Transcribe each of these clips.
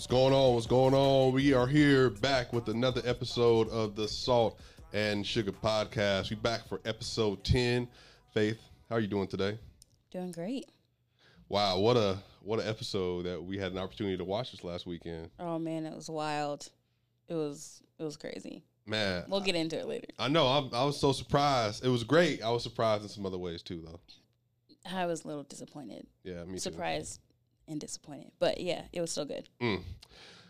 What's going on? What's going on? We are here back with another episode of the Salt and Sugar Podcast. We back for episode 10. Faith, how are you doing today? Doing great. Wow, what a what an episode that we had an opportunity to watch this last weekend. Oh man, it was wild. It was it was crazy. Man, We'll get into it later. I know I'm, I was so surprised. It was great. I was surprised in some other ways too, though. I was a little disappointed, Yeah, me too. surprised, and disappointed. But yeah, it was still good. Mm.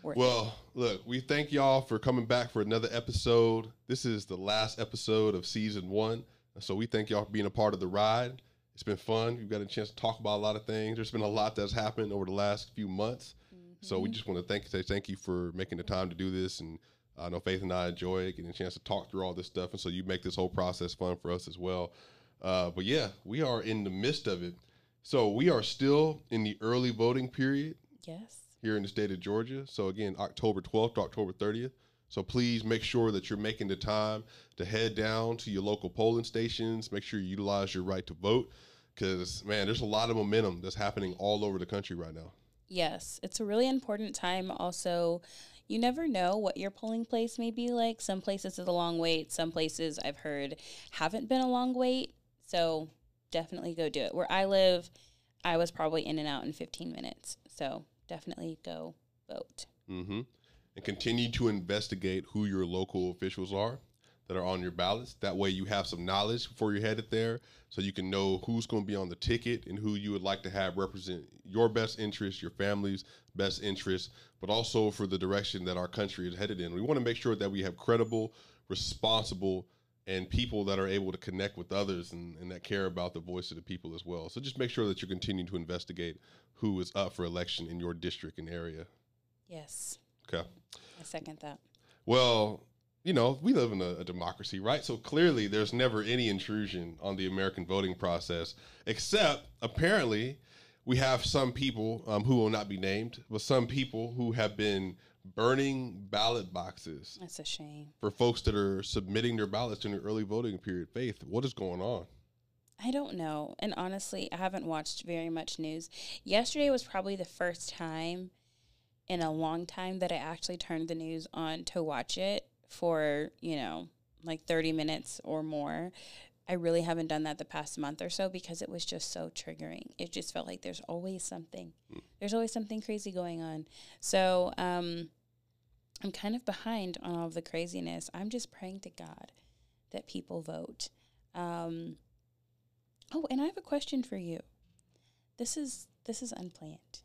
Well, look, we thank y'all for coming back for another episode. This is the last episode of season one. So we thank y'all for being a part of the ride. It's been fun. We've got a chance to talk about a lot of things. There's been a lot that's happened over the last few months. So we just want to thank say thank you for making the time to do this. And I know Faith and I enjoy it, getting a chance to talk through all this stuff. And so you make this whole process fun for us as well. Uh, but yeah, we are in the midst of it. So we are still in the early voting period yes. here in the state of Georgia. So again, October 12th to October 30th. So please make sure that you're making the time to head down to your local polling stations. Make sure you utilize your right to vote because man, there's a lot of momentum that's happening all over the country right now. Yes, it's a really important time. Also, you never know what your polling place may be like. Some places is a long wait. Some places I've heard haven't been a long wait. So definitely go do it. Where I live, I was probably in and out in 15 minutes. So definitely go vote. hmm And continue to investigate who your local officials are that are on your ballots. That way, you have some knowledge before you're headed there, so you can know who's going to be on the ticket and who you would like to have represent your best interests, your family's best interests, but also for the direction that our country is headed in. We want to make sure that we have credible, responsible, and people that are able to connect with others and, and that care about the voice of the people as well. So just make sure that you're continuing to investigate who is up for election in your district and area. Yes, Okay. I second that. Well, you know, we live in a, a democracy, right? So clearly there's never any intrusion on the American voting process, except apparently we have some people um, who will not be named, but some people who have been burning ballot boxes That's a shame. for folks that are submitting their ballots in the early voting period. Faith, what is going on? I don't know. And honestly, I haven't watched very much news. Yesterday was probably the first time in a long time that I actually turned the news on to watch it for, you know, like 30 minutes or more. I really haven't done that the past month or so because it was just so triggering. It just felt like there's always something. There's always something crazy going on. So, um I'm kind of behind on all of the craziness. I'm just praying to God that people vote. Um Oh, and I have a question for you. This is this is unplanned.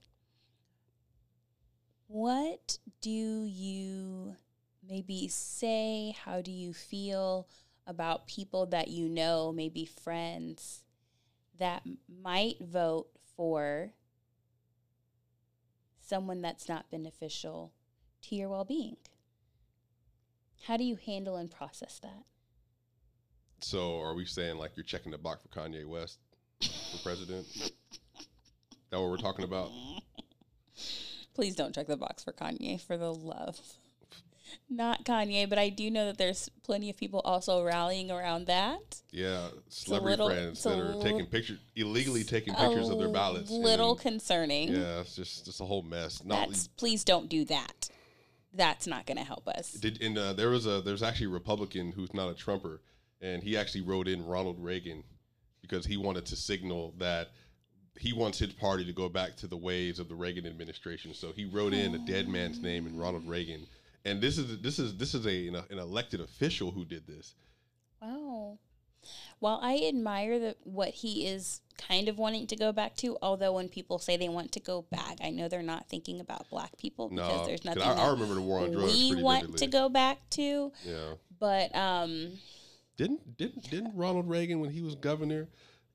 What do you maybe say? How do you feel about people that you know, maybe friends, that might vote for someone that's not beneficial to your well being? How do you handle and process that? So are we saying like you're checking the box for Kanye West for president? that what we're talking about? Please don't check the box for Kanye for the love. Not Kanye, but I do know that there's plenty of people also rallying around that. Yeah, celebrity little- friends that are taking pictures, illegally taking pictures of their ballots. and Little then- concerning. yeah, it's just just a whole mess. Not That's please don't do that. That's not going to help us. did and uh, there was a there's actually a Republican who's not a Trumper, and he actually wrote in Ronald Reagan because he wanted to signal that he wants his party to go back to the ways of the Reagan administration. So he wrote in a dead man's name in Ronald Reagan. And this is this is this is a an, an elected official who did this. Wow. While I admire that what he is kind of wanting to go back to, although when people say they want to go back, I know they're not thinking about black people because No, there's nothing I, I remember the war on drugs. we want vividly. to go back to. Yeah. But um, Didn't didn't didn't Ronald Reagan when he was governor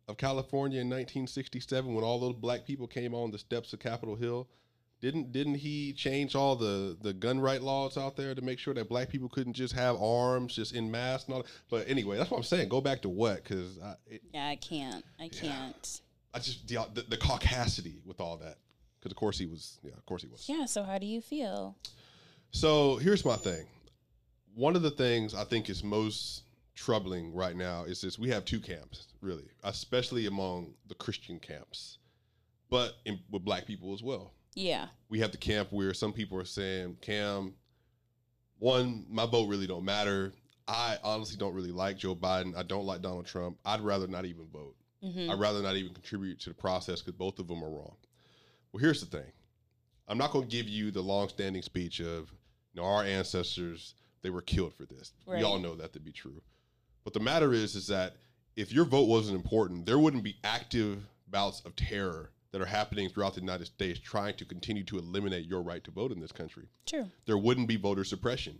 of California in 1967 when all those black people came on the steps of Capitol Hill didn't didn't he change all the the gun right laws out there to make sure that black people couldn't just have arms just in mass and all That? but anyway that's what I'm saying go back to what I yeah, I can't. I can't. I just the, the the caucasity with all that cuz of course he was yeah of course he was Yeah. So how do you feel? So here's my thing. One of the things I think is most troubling right now is this: we have two camps, really, especially among the Christian camps, but in, with black people as well. Yeah. We have the camp where some people are saying, Cam, one, my vote really don't matter. I honestly don't really like Joe Biden. I don't like Donald Trump. I'd rather not even vote. hmm I'd rather not even contribute to the process because both of them are wrong. Well, here's the thing. I'm not going to give you the long-standing speech of, you know, our ancestors they were killed for this. We all know that to be true. But the matter is, is that if your vote wasn't important, there wouldn't be active bouts of terror that are happening throughout the United States trying to continue to eliminate your right to vote in this country True. there wouldn't be voter suppression.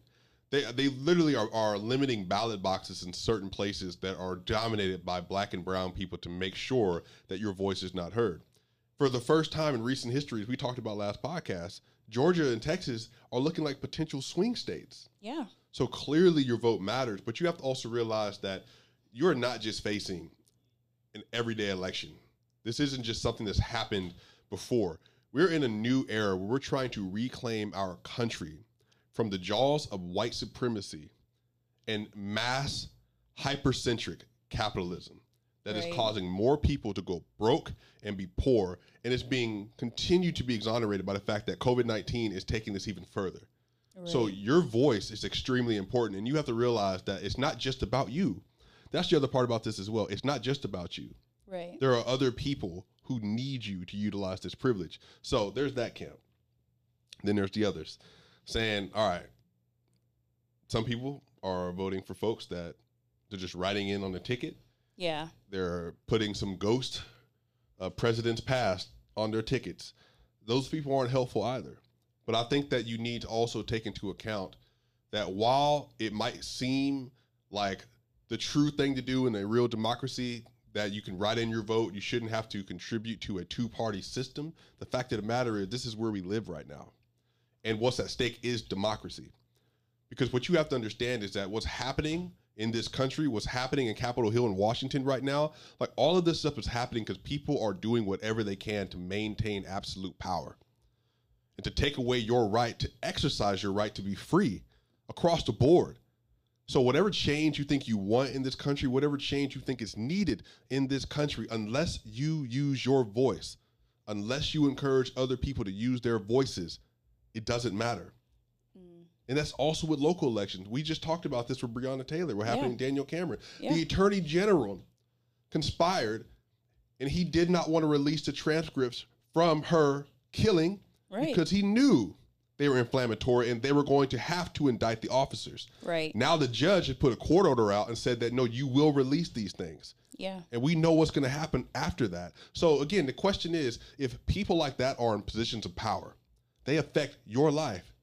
They, they literally are, are limiting ballot boxes in certain places that are dominated by black and brown people to make sure that your voice is not heard. For the first time in recent history, as we talked about last podcast, Georgia and Texas are looking like potential swing states. Yeah. So clearly your vote matters, but you have to also realize that you're not just facing an everyday election. This isn't just something that's happened before. We're in a new era where we're trying to reclaim our country from the jaws of white supremacy and mass hypercentric capitalism that is Right. causing more people to go broke and be poor and it's being continued to be exonerated by the fact that COVID-19 is taking this even further. So your voice is extremely important, and you have to realize that it's not just about you. That's the other part about this as well. It's not just about you. Right. There are other people who need you to utilize this privilege. So there's that camp. Then there's the others saying, all right, some people are voting for folks that they're just writing in on the ticket. Yeah. They're putting some ghost uh, presidents past on their tickets. Those people aren't helpful either. But I think that you need to also take into account that while it might seem like the true thing to do in a real democracy, that you can write in your vote, you shouldn't have to contribute to a two party system. The fact of the matter is, this is where we live right now. And what's at stake is democracy. Because what you have to understand is that what's happening in this country, what's happening in Capitol Hill in Washington right now, like all of this stuff is happening because people are doing whatever they can to maintain absolute power and to take away your right to exercise your right to be free across the board. So, whatever change you think you want in this country, whatever change you think is needed in this country, unless you use your voice, unless you encourage other people to use their voices, it doesn't matter. Mm. And that's also with local elections. We just talked about this with Breonna Taylor. What happened Yeah. Daniel Cameron? Yeah. The attorney general conspired and he did not want to release the transcripts from her killing Right. because he knew they were inflammatory and they were going to have to indict the officers. right. Now the judge had put a court order out and said that no, you will release these things. Yeah. And we know what's going to happen after that. So again, the question is if people like that are in positions of power, they affect your life,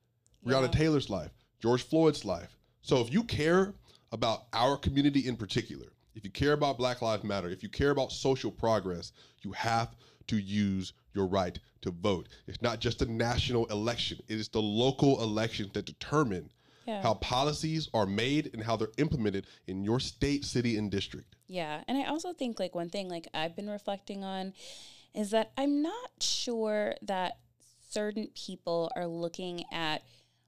Breonna Yeah. Taylor's life, George Floyd's life. So if you care about our community in particular, if you care about Black Lives Matter, if you care about social progress, you have to use your right to vote. It's not just a national election, it is the local elections that determine Yeah. how policies are made and how they're implemented in your state, city, and district. Yeah. And I also think like one thing like I've been reflecting on is that I'm not sure that certain people are looking at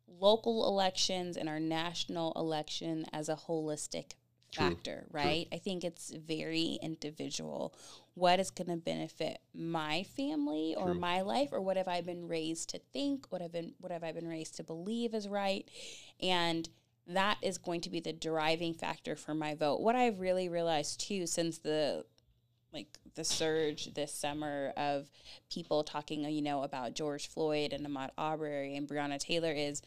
local elections and our national election as a holistic True. factor, right? I think it's very individual. What is going to benefit my family or True. my life or what have I been raised to think? What have been what have I been raised to believe is right? And that is going to be the driving factor for my vote. What I've really realized too since the like the surge this summer of people talking, you know, about George Floyd and Ahmaud Arbery and Breonna Taylor is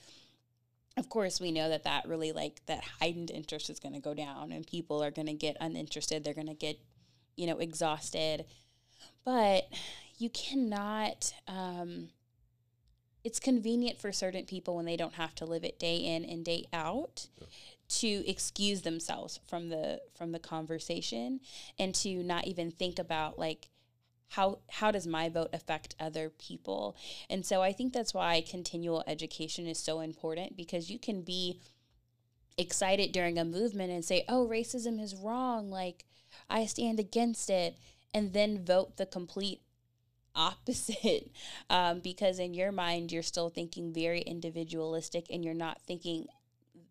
of course we know that that really like that heightened interest is going to go down and people are going to get uninterested they're going to get you know exhausted. But you cannot um it's convenient for certain people when they don't have to live it day in and day out to excuse themselves from the from the conversation and to not even think about like how how does my vote affect other people? And so i think that's why continual education is so important because you can be excited during a movement and say oh racism is wrong like i stand against it and then vote the complete opposite. Um, because in your mind you're still thinking very individualistic and you're not thinking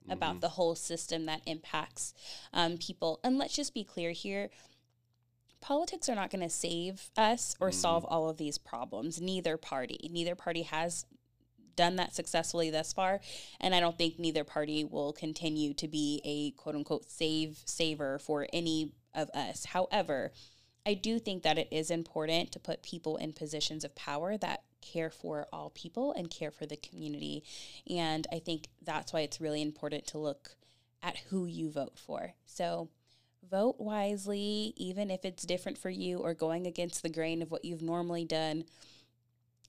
about the whole system that impacts um, people. And let's just be clear here politics are not going to save us or mm-hmm. solve all of these problems. Neither party, neither party has done that successfully thus far, and I don't think neither party will continue to be a quote unquote save saver for any of us. However, I do think that it is important to put people in positions of power that care for all people and care for the community. And I think that's why it's really important to look at who you vote for. So vote wisely, even if it's different for you or going against the grain of what you've normally done.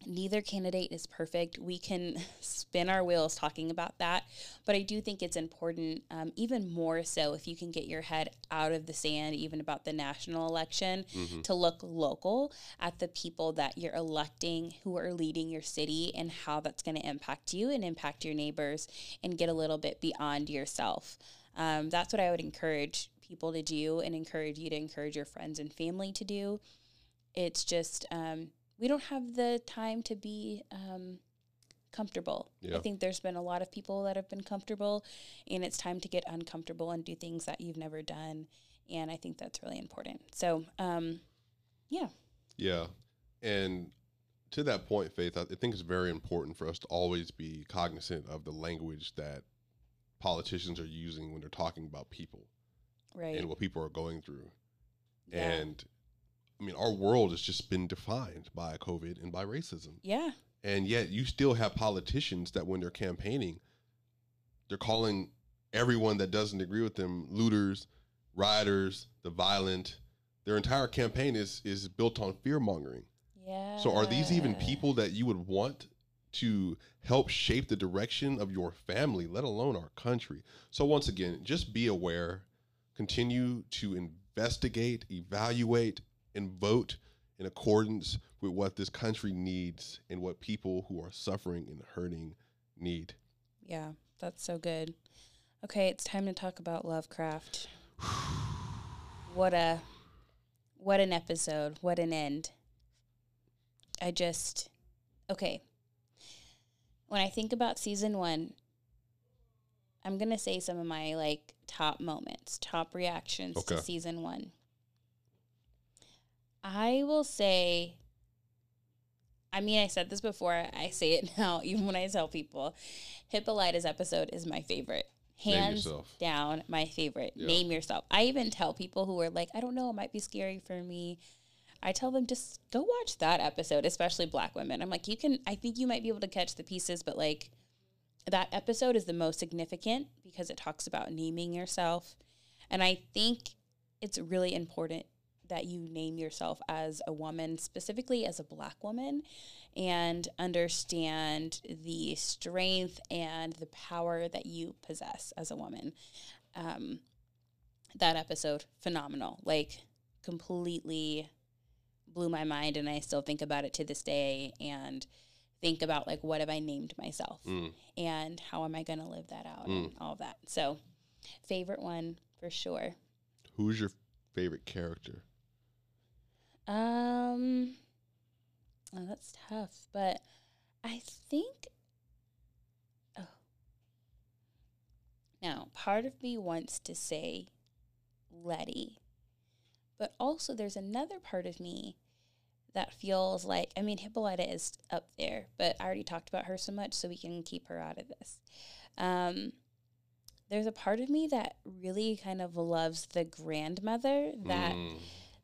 Neither candidate is perfect. We can spin our wheels talking about that, but I do think it's important, um, even more so if you can get your head out of the sand, even about the national election, to look local at the people that you're electing who are leading your city and how that's going to impact you and impact your neighbors and get a little bit beyond yourself. Um, that's what I would encourage people to do and encourage you to encourage your friends and family to do. It's just, um, we don't have the time to be um, comfortable. Yeah. I think there's been a lot of people that have been comfortable, and it's time to get uncomfortable and do things that you've never done. And I think that's really important. So, um, yeah, Yeah. And to that point, Faith, I I think it's very important for us to always be cognizant of the language that politicians are using when they're talking about people right. and what people are going through. yeah. And I mean, our world has just been defined by COVID and by racism. yeah, And yet you still have politicians that when they're campaigning, they're calling everyone that doesn't agree with them looters, rioters, the violent. Their entire campaign is is built on fear mongering. yeah. So are these even people that you would want to help shape the direction of your family, let alone our country? So once again, just be aware, continue to investigate, evaluate, and vote in accordance with what this country needs and what people who are suffering and hurting need. Yeah, that's so good. Okay, it's time to talk about Lovecraft. what a what an episode, what an end. I just okay. When I think about season 1, I'm going to say some of my like top moments, top reactions Okay. to season 1. I will say I mean, I said this before. I say it now, even when I tell people. Hippolyta's episode is my favorite. Hands down, my favorite. Yeah. Name yourself. I even tell people who are like, I don't know, it might be scary for me. I tell them just go watch that episode, especially black women. I'm like, you can, I think you might be able to catch the pieces, but like that episode is the most significant because it talks about naming yourself. And I think it's really important that you name yourself as a woman, specifically as a black woman, and understand the strength and the power that you possess as a woman. Um, that episode, phenomenal. Like, completely blew my mind, and I still think about it to this day and think about, like, what have I named myself? Mm. and how am I going to live that out Mm. and all of that. So, favorite one for sure. Who's your favorite character? Um, oh, that's tough, but I think. Oh, now part of me wants to say Letty, but also there's another part of me that feels like I mean Hippolyta is up there, but I already talked about her so much, so we can keep her out of this. Um, there's a part of me that really kind of loves the grandmother that Mm.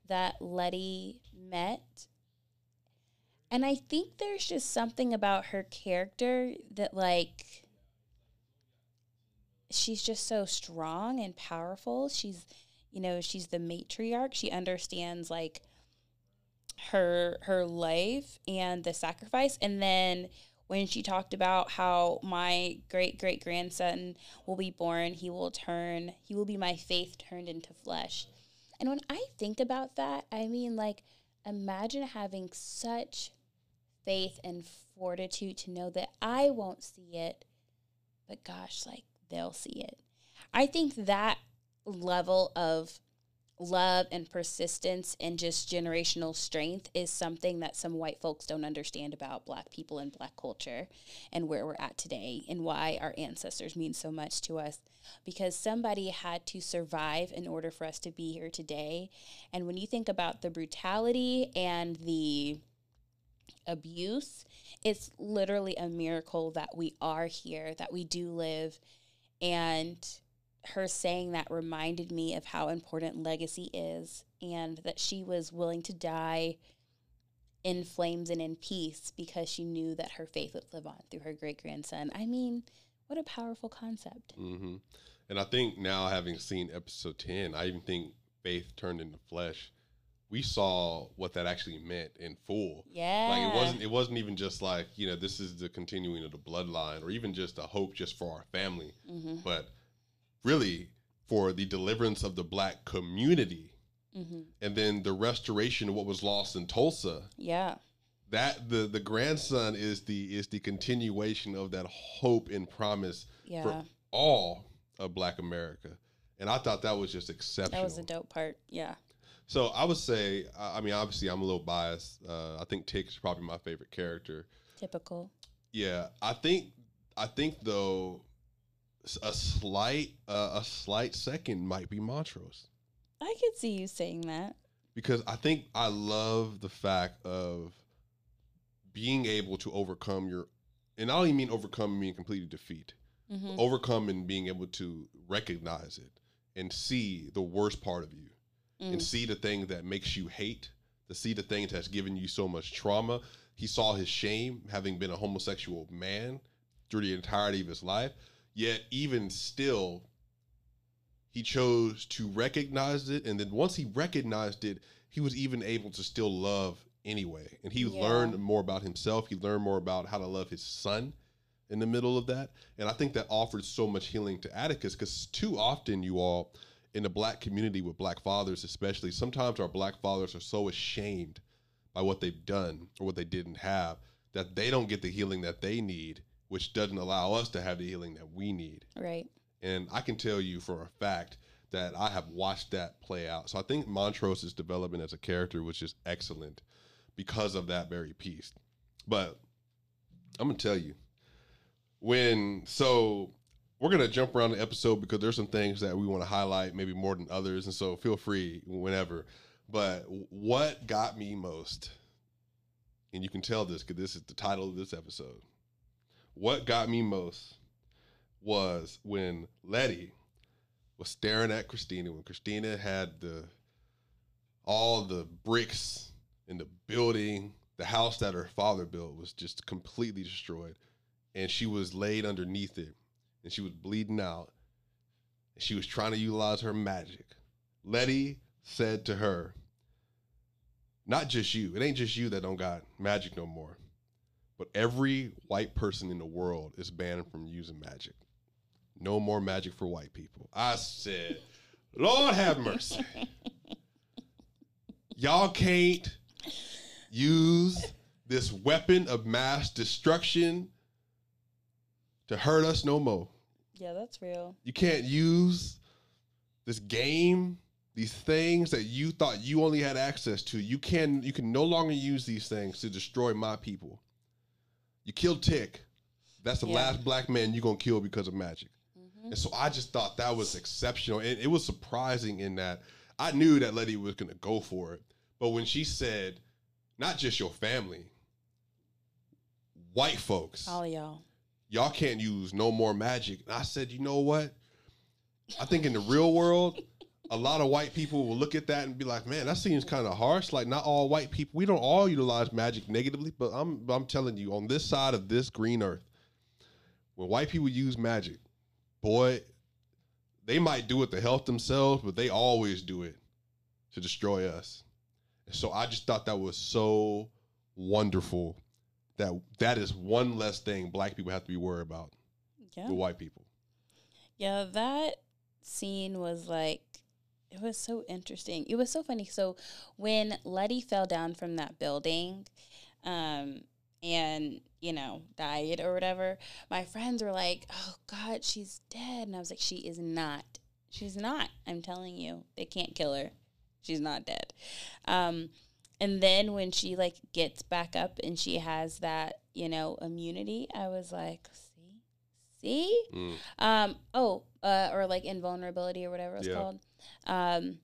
that Letty met. And I think there's just something about her character that, like, she's just so strong and powerful. She's, you know, she's the matriarch. She understands, like, her her life and the sacrifice and then when she talked about how my great great grandson will be born he will turn he will be my faith turned into flesh and when I think about that, I mean, like, imagine having such faith and fortitude to know that I won't see it, but gosh, like, they'll see it. I think that level of love and persistence and just generational strength is something that some white folks don't understand about black people and black culture and where we're at today and why our ancestors mean so much to us. Because somebody had to survive in order for us to be here today. And when you think about the brutality and the abuse it's literally a miracle that we are here that we do live. And her saying that reminded me of how important legacy is and that she was willing to die in flames and in peace because she knew that her faith would live on through her great grandson. I mean, what a powerful concept. Mm-hmm. And I think now, having seen episode 10, I even think faith turned into flesh. We saw what that actually meant in full. Yeah. Like it wasn't it wasn't even just like, you know, this is the continuing of the bloodline or even just a hope just for our family. Mm-hmm. But really for the deliverance of the black community Mm-hmm. and then the restoration of what was lost in Tulsa. Yeah. That the the grandson is the is the continuation of that hope and promise Yeah. for all of Black America, and I thought that was just exceptional. That was a dope part. Yeah. So I would say, I mean, obviously, I'm a little biased. Uh, I think Tick is probably my favorite character. Typical. Yeah, I think, I think though, a slight, uh, a slight second might be Montrose I could see you saying that. because I think I love the fact of being able to overcome your, and I don't even mean overcome mean completely defeat, Mm-hmm. overcome and being able to recognize it and see the worst part of you. and Mm. see the thing that makes you hate, to see the thing that's given you so much trauma. He saw his shame having been a homosexual man through the entirety of his life. Yet, even still, he chose to recognize it. And then once he recognized it, he was even able to still love anyway. And he Yeah. learned more about himself. He learned more about how to love his son in the middle of that. And I think that offered so much healing to Atticus because too often, you all, in the black community with black fathers especially sometimes our black fathers are so ashamed by what they've done or what they didn't have that they don't get the healing that they need which doesn't allow us to have the healing that we need Right. and i can tell you for a fact that i have watched that play out so i think montrose's development as a character was just excellent because of that very piece but i'm gonna tell you when so we're gonna jump around the episode because there's some things that we want to highlight, maybe more than others, and so feel free whenever. But what got me most, and you can tell this because this is the title of this episode. What got me most was when Letty was staring at Christina when Christina had the all the bricks in the building, the house that her father built was just completely destroyed, and she was laid underneath it and she was bleeding out. And she was trying to utilize her magic. Letty said to her, Not just you, it ain't just you that don't got magic no more, but every white person in the world is banned from using magic. No more magic for white people. I said, Lord have mercy. Y'all can't use this weapon of mass destruction to hurt us no more. Yeah, that's real. You can't use this game, these things that you thought you only had access to. You can you can no longer use these things to destroy my people. You killed Tick. That's the Yeah. last black man you're gonna kill because of magic. Mm-hmm. And so I just thought that was exceptional. And it was surprising in that I knew that Letty was gonna go for it. But when she said, not just your family, white folks All y'all. y'all can't use no more magic. And I said, you know what? I think in the real world, a lot of white people will look at that and be like, man, that seems kind of harsh. Like not all white people, we don't all utilize magic negatively, but I'm I'm telling you, on this side of this green earth, when white people use magic, boy, they might do it to help themselves, but they always do it to destroy us. And so I just thought that was so wonderful that that is one less thing black people have to be worried about Yeah. with white people. Yeah, that scene was like it was so interesting. It was so funny. So when Letty fell down from that building, um, and you know died or whatever, my friends were like, "Oh God, she's dead," and I was like, "She is not. She's not. I'm telling you, they can't kill her. she's not dead. Um, and then when she like gets back up and she has that, you know, immunity, I was like, see, see, Mm. um, oh, uh, or like invulnerability or whatever it's Yeah. called. Um,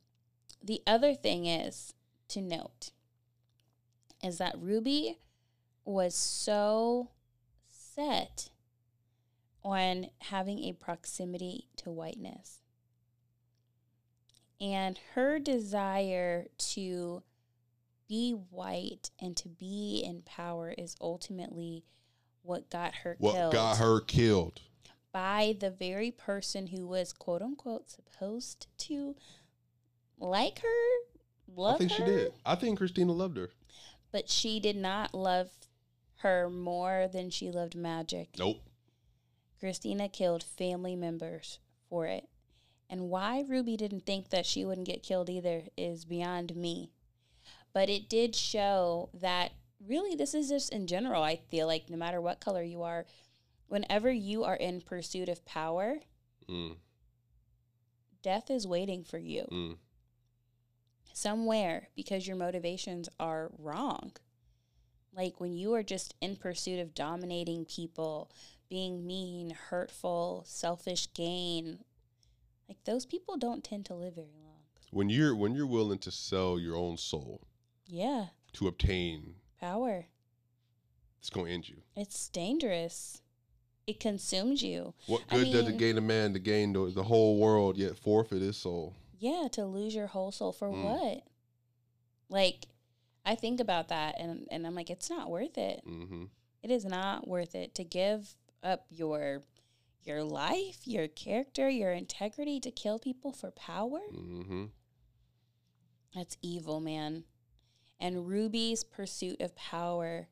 the other thing is to note is that Ruby was so set on having a proximity to whiteness. And her desire to be white and to be in power is ultimately what got her What killed got her killed? By the very person who was quote unquote supposed to like her, love I think her, she did. I think Christina loved her. but she did not love her more than she loved magic. Nope. Christina killed family members for it. And why Ruby didn't think that she wouldn't get killed either is beyond me. But it did show that really this is just in general, I feel like no matter what color you are, whenever you are in pursuit of power, Mm, death is waiting for you mm. somewhere because your motivations are wrong. Like when you are just in pursuit of dominating people, being mean, hurtful, selfish gain, like those people don't tend to live very long. When you're when you're willing to sell your own soul Yeah, to obtain, power. it's going to end you. It's dangerous. It consumes you. What I good does it gain a man to gain the, the whole world yet forfeit his soul? Yeah, to lose your whole soul for Mm. what? Like, I think about that and, and I'm like, it's not worth it. Mm-hmm. It is not worth it to give up your your life, your character, your integrity to kill people for power. Mm-hmm. That's evil, man. And Ruby's pursuit of power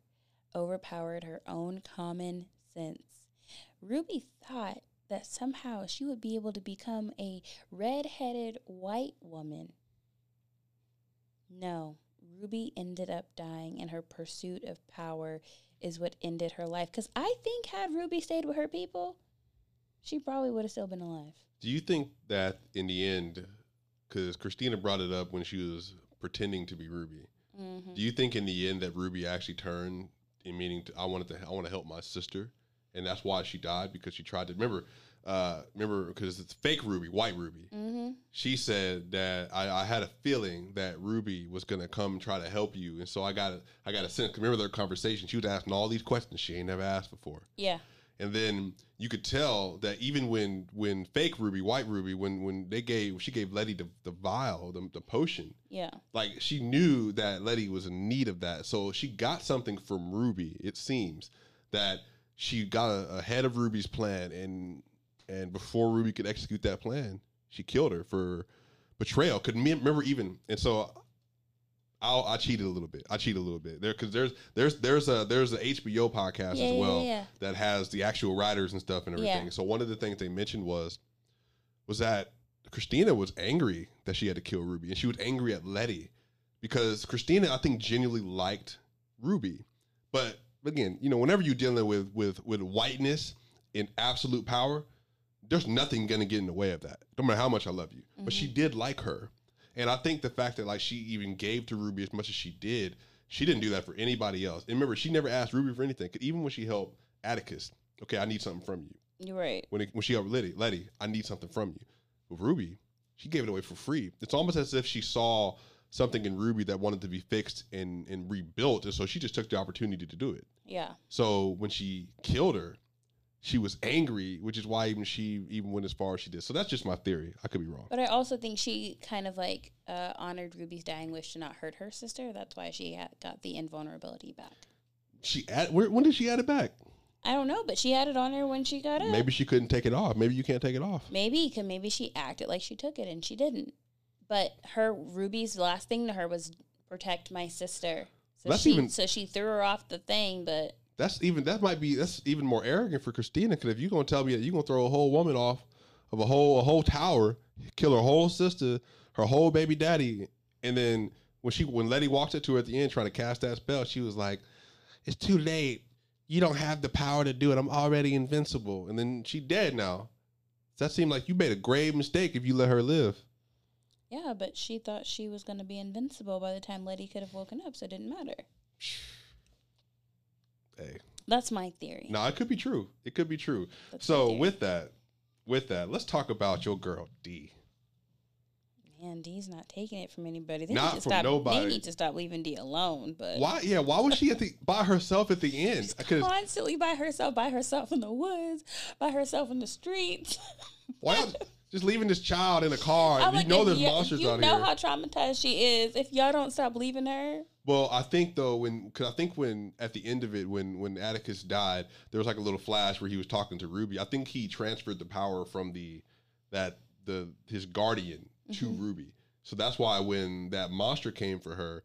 overpowered her own common sense. Ruby thought that somehow she would be able to become a red-headed white woman. No, Ruby ended up dying, and her pursuit of power is what ended her life. Because I think had Ruby stayed with her people, she probably would have still been alive. Do you think that in the end, because Christina brought it up when she was pretending to be Ruby, Mm-hmm. do you think in the end that Ruby actually turned in meaning to, I wanted to I want to help my sister, and that's why she died because she tried to remember, uh, remember because it's fake Ruby, white Ruby. Mm-hmm. She said that I, I had a feeling that Ruby was gonna come try to help you, and so I got a, I got a sense. Remember their conversation? She was asking all these questions she ain't never asked before. Yeah. And then you could tell that even when when fake Ruby, white Ruby, when when they gave she gave Letty the, the vial, the, the potion, Yeah. like she knew that Letty was in need of that. So she got something from Ruby, it seems, that she got a, ahead of Ruby's plan and and before Ruby could execute that plan, she killed her for betrayal. Could me remember even and so I'll, I cheated a little bit. I cheated a little bit there because there's there's there's a there's a HBO podcast Yeah, as well yeah. that has the actual writers and stuff and Yeah. everything. So one of the things they mentioned was was that Christina was angry that she had to kill Ruby, and she was angry at Letty because Christina, I think, genuinely liked Ruby. But again, you know, whenever you're dealing with with with whiteness in absolute power, there's nothing gonna get in the way of that. No matter how much I love you, but she mm-hmm. did like her, and I think the fact that like she even gave to Ruby as much as she did, she didn't do that for anybody else. And remember, she never asked Ruby for anything. Even when she helped Atticus, okay, I need something from you You're right. when it, when she helped Letty, Letty, I need something from you. With Ruby, she gave it away for free. It's almost as if she saw something in Ruby that wanted to be fixed and and rebuilt, and so she just took the opportunity to do it. Yeah. So when she killed her, she was angry, which is why even she even went as far as she did. So that's just my theory. I could be wrong. But I also think she kind of like uh, honored Ruby's dying wish to not hurt her sister. That's why she had, got the invulnerability back. She add, where, when did she add it back? I don't know, but she had it on her when she got up. Maybe she couldn't take it off. Maybe you can't take it off. Maybe, cause maybe she acted like she took it and she didn't. But her Ruby's last thing to her was protect my sister. So That's she even- so she threw her off the thing, but That's even that might be that's even more arrogant for Christina because if you're gonna tell me that you're gonna throw a whole woman off of a whole a whole tower, kill her whole sister, her whole baby daddy, and then when she when Letty walked up to her at the end trying to cast that spell, she was like, "It's too late. You don't have the power to do it. I'm already invincible." And then she dead now. That seemed like you made a grave mistake if you let her live. Yeah, but she thought she was going to be invincible by the time Letty could have woken up, so it didn't matter. Hey, That's my theory. no, it could be true. It could be true. That's so with that, with that, let's talk about your girl D. Man, D's not taking it from anybody. They Not need to from stop, nobody. They need to stop leaving D alone. But Why? Yeah, why was she at the by herself at the end? She's constantly by herself, by herself in the woods, by herself in the streets. why just leaving this child in a car? I'm you know there's you, monsters you out know here. how traumatized she is. If y'all don't stop leaving her, Well, I think though when because I think when at the end of it when when Atticus died, there was like a little flash where he was talking to Ruby. I think he transferred the power from the that the his guardian to Mhm. Ruby. So that's why when that monster came for her,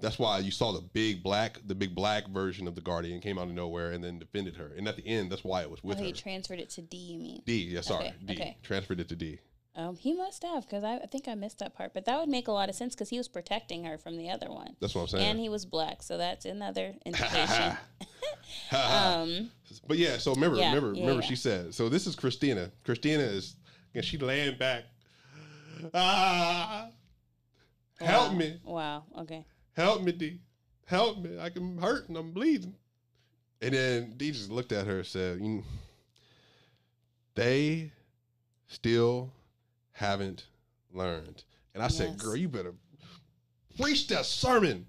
that's why you saw the big black the big black version of the guardian came out of nowhere and then defended her. And at the end, that's why it was with oh, her. he transferred it to D. You mean? D, yeah, sorry, Okay, D okay. transferred it to D. Um, he must have because I, I think I missed that part. But that would make a lot of sense because he was protecting her from the other one, That's what I'm saying. and he was black, so that's another indication. um, But yeah, so remember, Yeah, remember, yeah, remember. yeah. She said. So this is Christina. Christina is, and she laying back. Ah, help wow. me, Wow. Okay. Help me, D, help me. I can hurt and I'm bleeding. And then D just looked at her and said, "You- "They still haven't learned." And I said, "Girl, you better preach that sermon.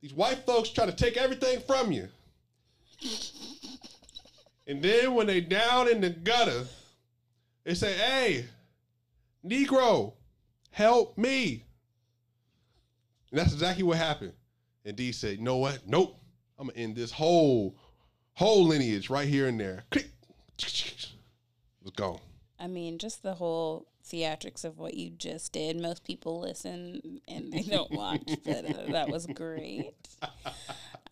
These white folks try to take everything from you." And then when they down in the gutter, they say, "Hey, Negro, help me." And that's exactly what happened. And D said, "You know what? Nope. I'm gonna end this whole whole lineage right here and there. Click. Let's go." I mean, just the whole theatrics of what you just did. Most people listen and they don't watch, but uh, that was great.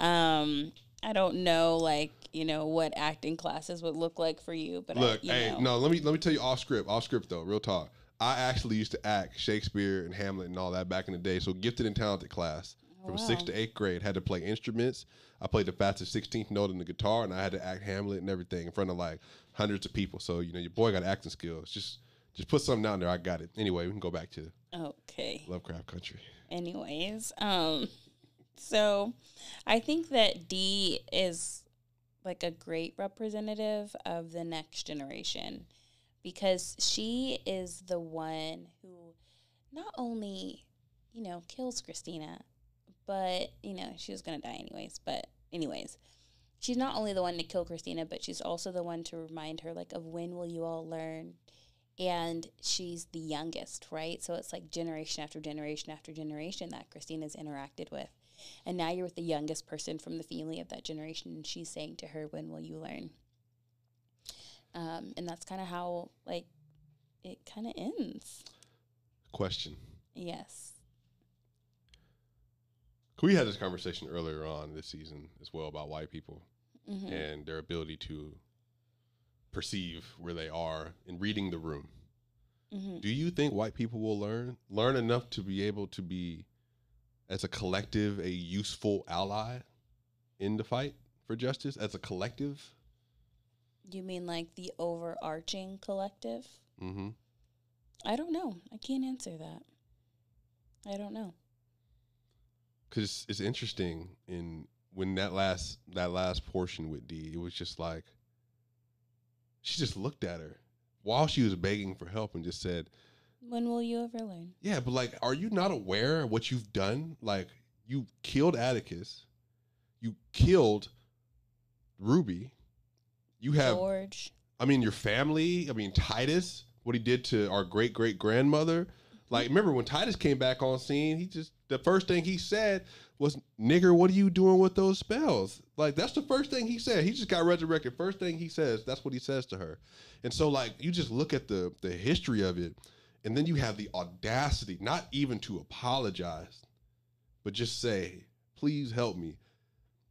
Um, I don't know, like you know, what acting classes would look like for you, but Look, I, you hey, know, no, let me let me tell you off script, off script though, real talk. I actually used to act Shakespeare and Hamlet and all that back in the day. So gifted and talented class from sixth to eighth grade had to play instruments. I played the fastest sixteenth note in the guitar, and I had to act Hamlet and everything in front of like hundreds of people. So you know, your boy got acting skills. Just just put something down there. I got it. Anyway, we can go back to Okay. Lovecraft Country. Anyways, um, so I think that D is like a great representative of the next generation because she is the one who not only, you know, kills Christina, but, you know, she was going to die anyways. But, anyways, she's not only the one to kill Christina, but she's also the one to remind her, like, of when will you all learn? And she's the youngest, right? So it's like generation after generation after generation that Christina's interacted with. And now you're with the youngest person from the family of that generation, and she's saying to her, When will you learn? Um, and that's kind of how, like, it kind of ends. Question. Yes. We had this conversation earlier on this season as well about white people hmm and their ability to perceive where they are in reading the room. hmm Do you think white people will learn learn enough to be able to be as a collective a useful ally in the fight for justice as a collective? You mean like the overarching collective? Mm-hmm. I don't know. I can't answer that. I don't know. Because it's interesting in when that last that last portion with D, it was just like she just looked at her while she was begging for help and just said, When will you ever learn? Yeah, but like, are you not aware of what you've done? Like, you killed Atticus, you killed Ruby, you have, George. I mean, your family. I mean, Titus, what he did to our great great grandmother. Like, remember when Titus came back on scene? He just the first thing he said was, "Nigger, what are you doing with those spells?" Like, that's the first thing he said. He just got resurrected. First thing he says, that's what he says to her. And so, like, you just look at the the history of it, and then you have the audacity, not even to apologize, but just say, "Please help me,"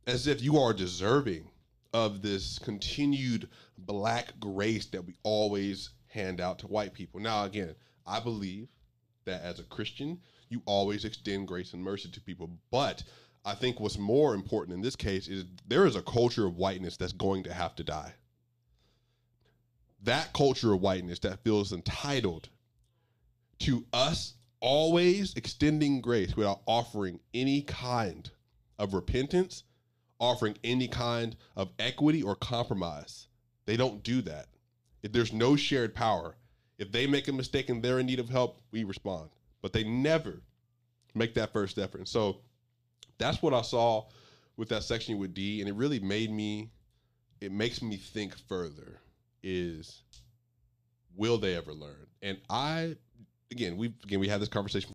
as if you are deserving of this continued black grace that we always hand out to white people. Now, again, I believe that as a Christian, you always extend grace and mercy to people. But I think what's more important in this case is there is a culture of whiteness that's going to have to die. That culture of whiteness that feels entitled to us always extending grace without offering any kind of repentance, offering any kind of equity or compromise. They don't do that. If there's no shared power, if they make a mistake and they're in need of help, we respond. But they never make that first effort. And so that's what I saw with that section with D, and it really made me. It makes me think further. Is will they ever learn? And I, again, we again we had this conversation.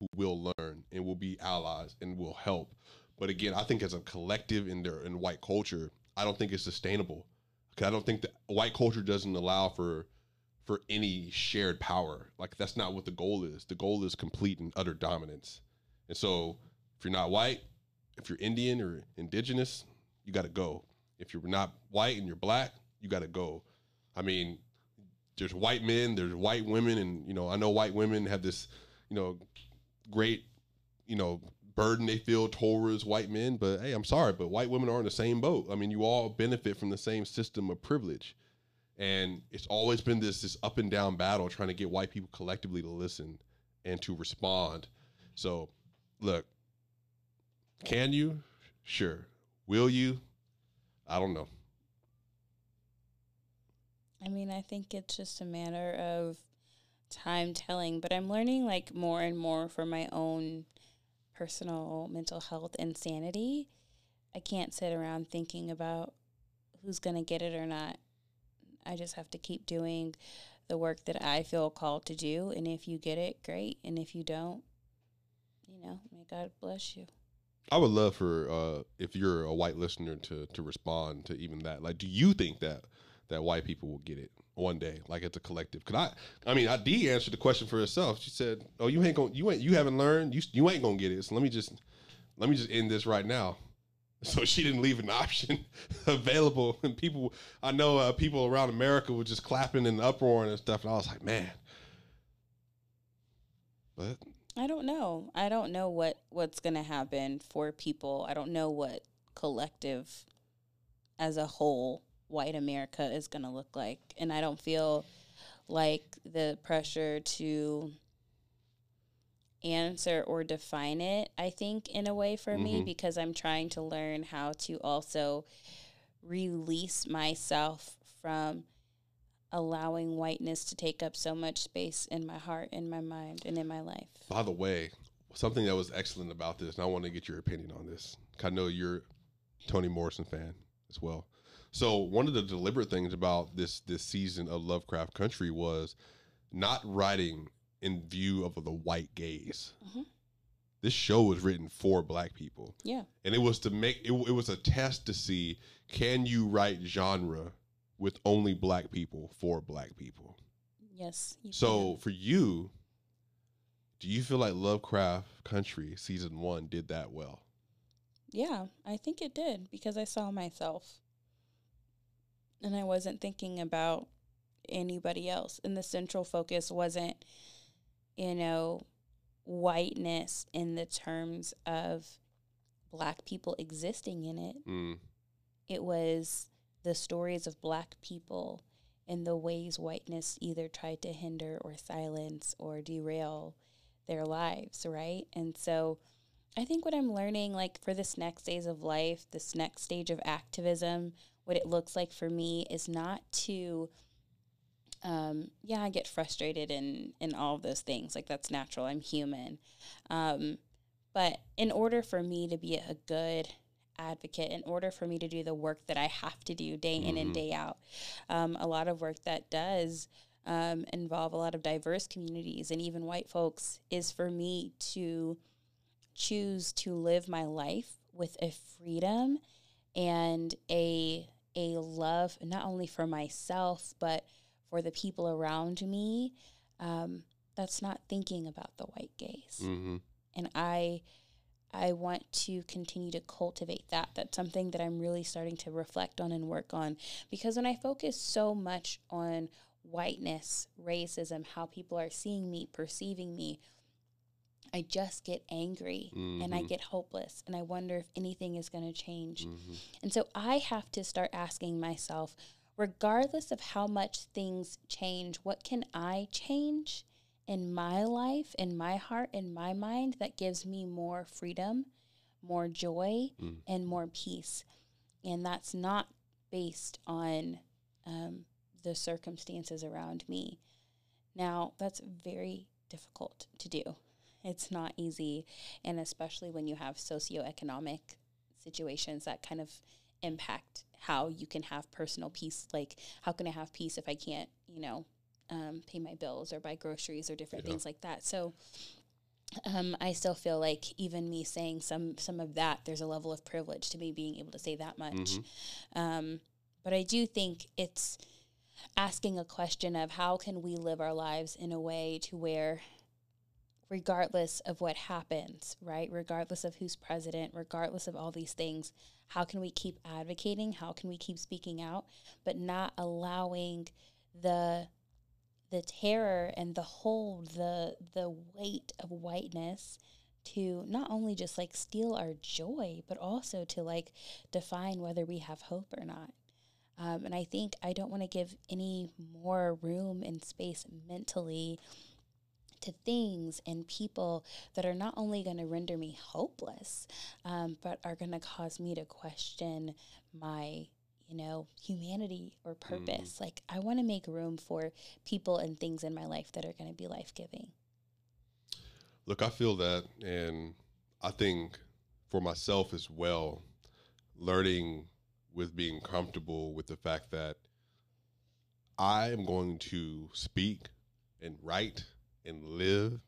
Who will learn and will be allies and will help, but again, I think as a collective in their in white culture, I don't think it's sustainable. Because I don't think that white culture doesn't allow for for any shared power. Like that's not what the goal is. The goal is complete and utter dominance. And so if you're not white, if you're Indian or indigenous, you got to go. If you're not white and you're black, you got to go. I mean, there's white men, there's white women, and you know, I know white women have this, you know, great, you know, burden they feel towards white men. But hey, I'm sorry, but white women are in the same boat. I mean, you all benefit from the same system of privilege. And it's always been this this up and down battle trying to get white people collectively to listen and to respond. So look can you? Sure. Will you? I don't know. I mean, I think it's just a matter of time telling, but I'm learning like more and more for my own personal mental health and sanity. I can't sit around thinking about who's going to get it or not. I just have to keep doing the work that I feel called to do. And if you get it, great. And if you don't, you know, may God bless you. i would love for uh if you're a white listener to to respond to even that like do you think that that white people will get it one day like it's a collective. Because i i mean i d answered the question for herself. She said oh you ain't gonna you ain't you haven't learned. You you ain't gonna get it. So let me just let me just end this right now. So she didn't leave an option available. And people i know uh, people around america were just clapping and uproaring and stuff. And i was like man. But I don't know. I don't know what what's going to happen for people. I don't know what collective as a whole white America is going to look like. And I don't feel like the pressure to answer or define it, I think, in a way for me, Mhm. because I'm trying to learn how to also release myself from allowing whiteness to take up so much space in my heart, in my mind, and in my life. By the way, something that was excellent about this, and I want to get your opinion on this. I know you're Toni Morrison fan as well. So one of the deliberate things about this this season of Lovecraft Country was not writing in view of the white gaze. Mhm. This show was written for black people, Yeah. and it was to make it, it was a test to see can you write genre with only black people for black people. Yes. So can. for you, do you feel like Lovecraft Country season one did that well? Yeah, I think it did because I saw myself and I wasn't thinking about anybody else. And the central focus wasn't, you know, whiteness in the terms of black people existing in it. Mm, It was the stories of black people and the ways whiteness either tried to hinder or silence or derail their lives, right? And so I think what I'm learning, like for this next phase of life, this next stage of activism, what it looks like for me is not to, um, yeah, I get frustrated and and all of those things. Like that's natural. I'm human. Um, but in order for me to be a good advocate, in order for me to do the work that I have to do day in and Mhm. day out, um, a lot of work that does um, involve a lot of diverse communities and even white folks is for me to choose to live my life with a freedom and a a love not only for myself but for the people around me um, that's not thinking about the white gaze. Hmm and I I want to continue to cultivate that. That's something that I'm really starting to reflect on and work on. Because when I focus so much on whiteness, racism, how people are seeing me, perceiving me, I just get angry and I Mhm. get hopeless and I wonder if anything is going to change. hmm And so I have to start asking myself, regardless of how much things change, what can I change in my life, in my heart, in my mind that gives me more freedom, more joy, Mm. and more peace? And that's not based on um, the circumstances around me. Now, that's very difficult to do. It's not easy. And especially when you have socioeconomic situations that kind of impact how you can have personal peace. Like, how can I have peace if I can't, you know, um, pay my bills or buy groceries or different Yeah. things like that? So, um, I still feel like even me saying some some of that, there's a level of privilege to me being able to say that much. Mhm. Um, but I do think it's asking a question of how can we live our lives in a way to where regardless of what happens, right? Regardless of who's president, regardless of all these things, how can we keep advocating? How can we keep speaking out, but not allowing the the terror and the hold, the the weight of whiteness to not only just like steal our joy, but also to like define whether we have hope or not. Um, and I think I don't want to give any more room and space mentally to things and people that are not only going to render me hopeless, um, but are going to cause me to question my, you know, humanity or purpose. Like, I want to make room for people and things in my life that are going to be life giving. Look, I feel that, and I think for myself as well, learning with being comfortable with the fact that I am going to speak and write and live,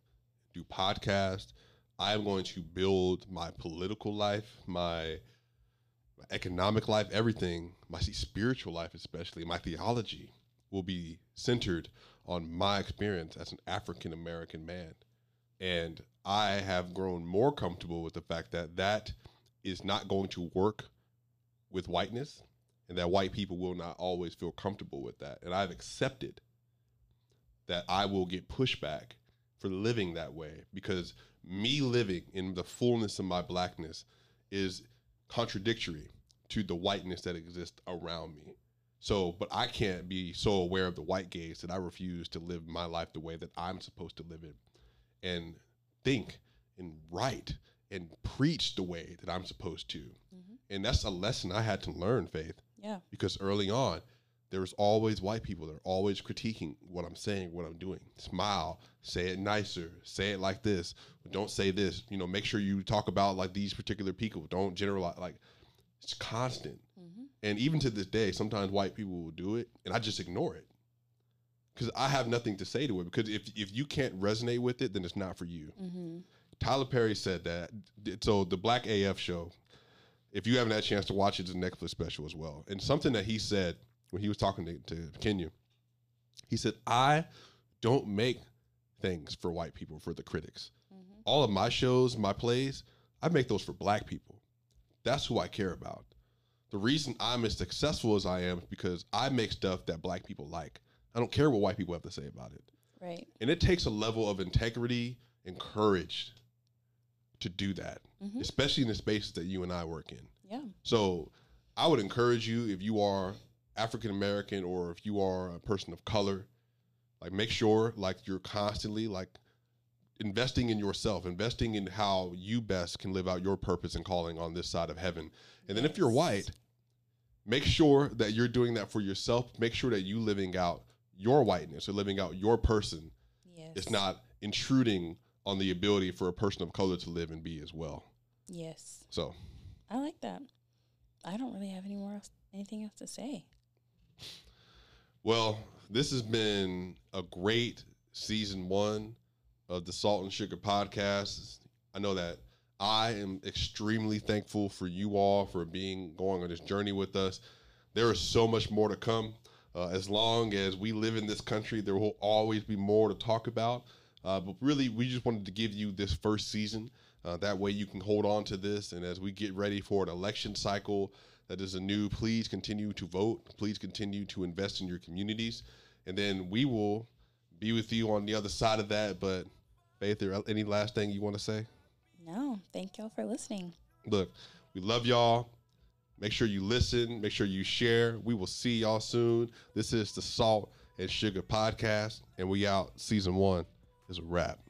do podcasts. I am going to build my political life, my my economic life, everything, my spiritual life, especially my theology, will be centered on my experience as an African American man. And I have grown more comfortable with the fact that that is not going to work with whiteness and that white people will not always feel comfortable with that. And I've accepted that I will get pushback for living that way because me living in the fullness of my blackness is contradictory to the whiteness that exists around me. So, but I can't be so aware of the white gaze that I refuse to live my life the way that I'm supposed to live it and think and write and preach the way that I'm supposed to. Mhm. And that's a lesson I had to learn, Faith, Yeah. because early on, there was always white people that are always critiquing what I'm saying, what I'm doing. Smile, say it nicer, say it like this. Don't say this. You know, make sure you talk about like these particular people. Don't generalize. Like it's constant. hmm And even to this day, sometimes white people will do it, and I just ignore it because I have nothing to say to it. Because if if you can't resonate with it, then it's not for you. hmm Tyler Perry said that. So the Black AF show, if you haven't had a chance to watch it, it's a Netflix special as well. And something that he said when he was talking to, to Kenya, he said, "I don't make things for white people for the critics. hmm All of my shows, my plays, I make those for black people. That's who I care about. The reason I'm as successful as I am is because I make stuff that black people like. I don't care what white people have to say about it." Right. And it takes a level of integrity and courage to do that, hmm especially in the spaces that you and I work in. Yeah. So I would encourage you if you are African American or if you are a person of color, like make sure like you're constantly like investing in yourself, investing in how you best can live out your purpose and calling on this side of heaven. And then if you're white, make sure that you're doing that for yourself. Make sure that you living out your whiteness or living out your person Yes. it's not intruding on the ability for a person of color to live and be as well. Yes. So, I like that. I don't really have any more else, anything else to say. Well, this has been a great season one of the Salt and Sugar podcast. I know that I am extremely thankful for you all for being going on this journey with us. There is so much more to come. Uh, as long as we live in this country, there will always be more to talk about. Uh, but really, we just wanted to give you this first season. Uh, that way, you can hold on to this. And as we get ready for an election cycle that is a new, please continue to vote. Please continue to invest in your communities. And then we will be with you on the other side of that. But, Faith, there any last thing you want to say? No, thank y'all for listening. Look, we love y'all. Make sure you listen. Make sure you share. We will see y'all soon. This is the Salt and Sugar Podcast, and we out. Season one is a wrap.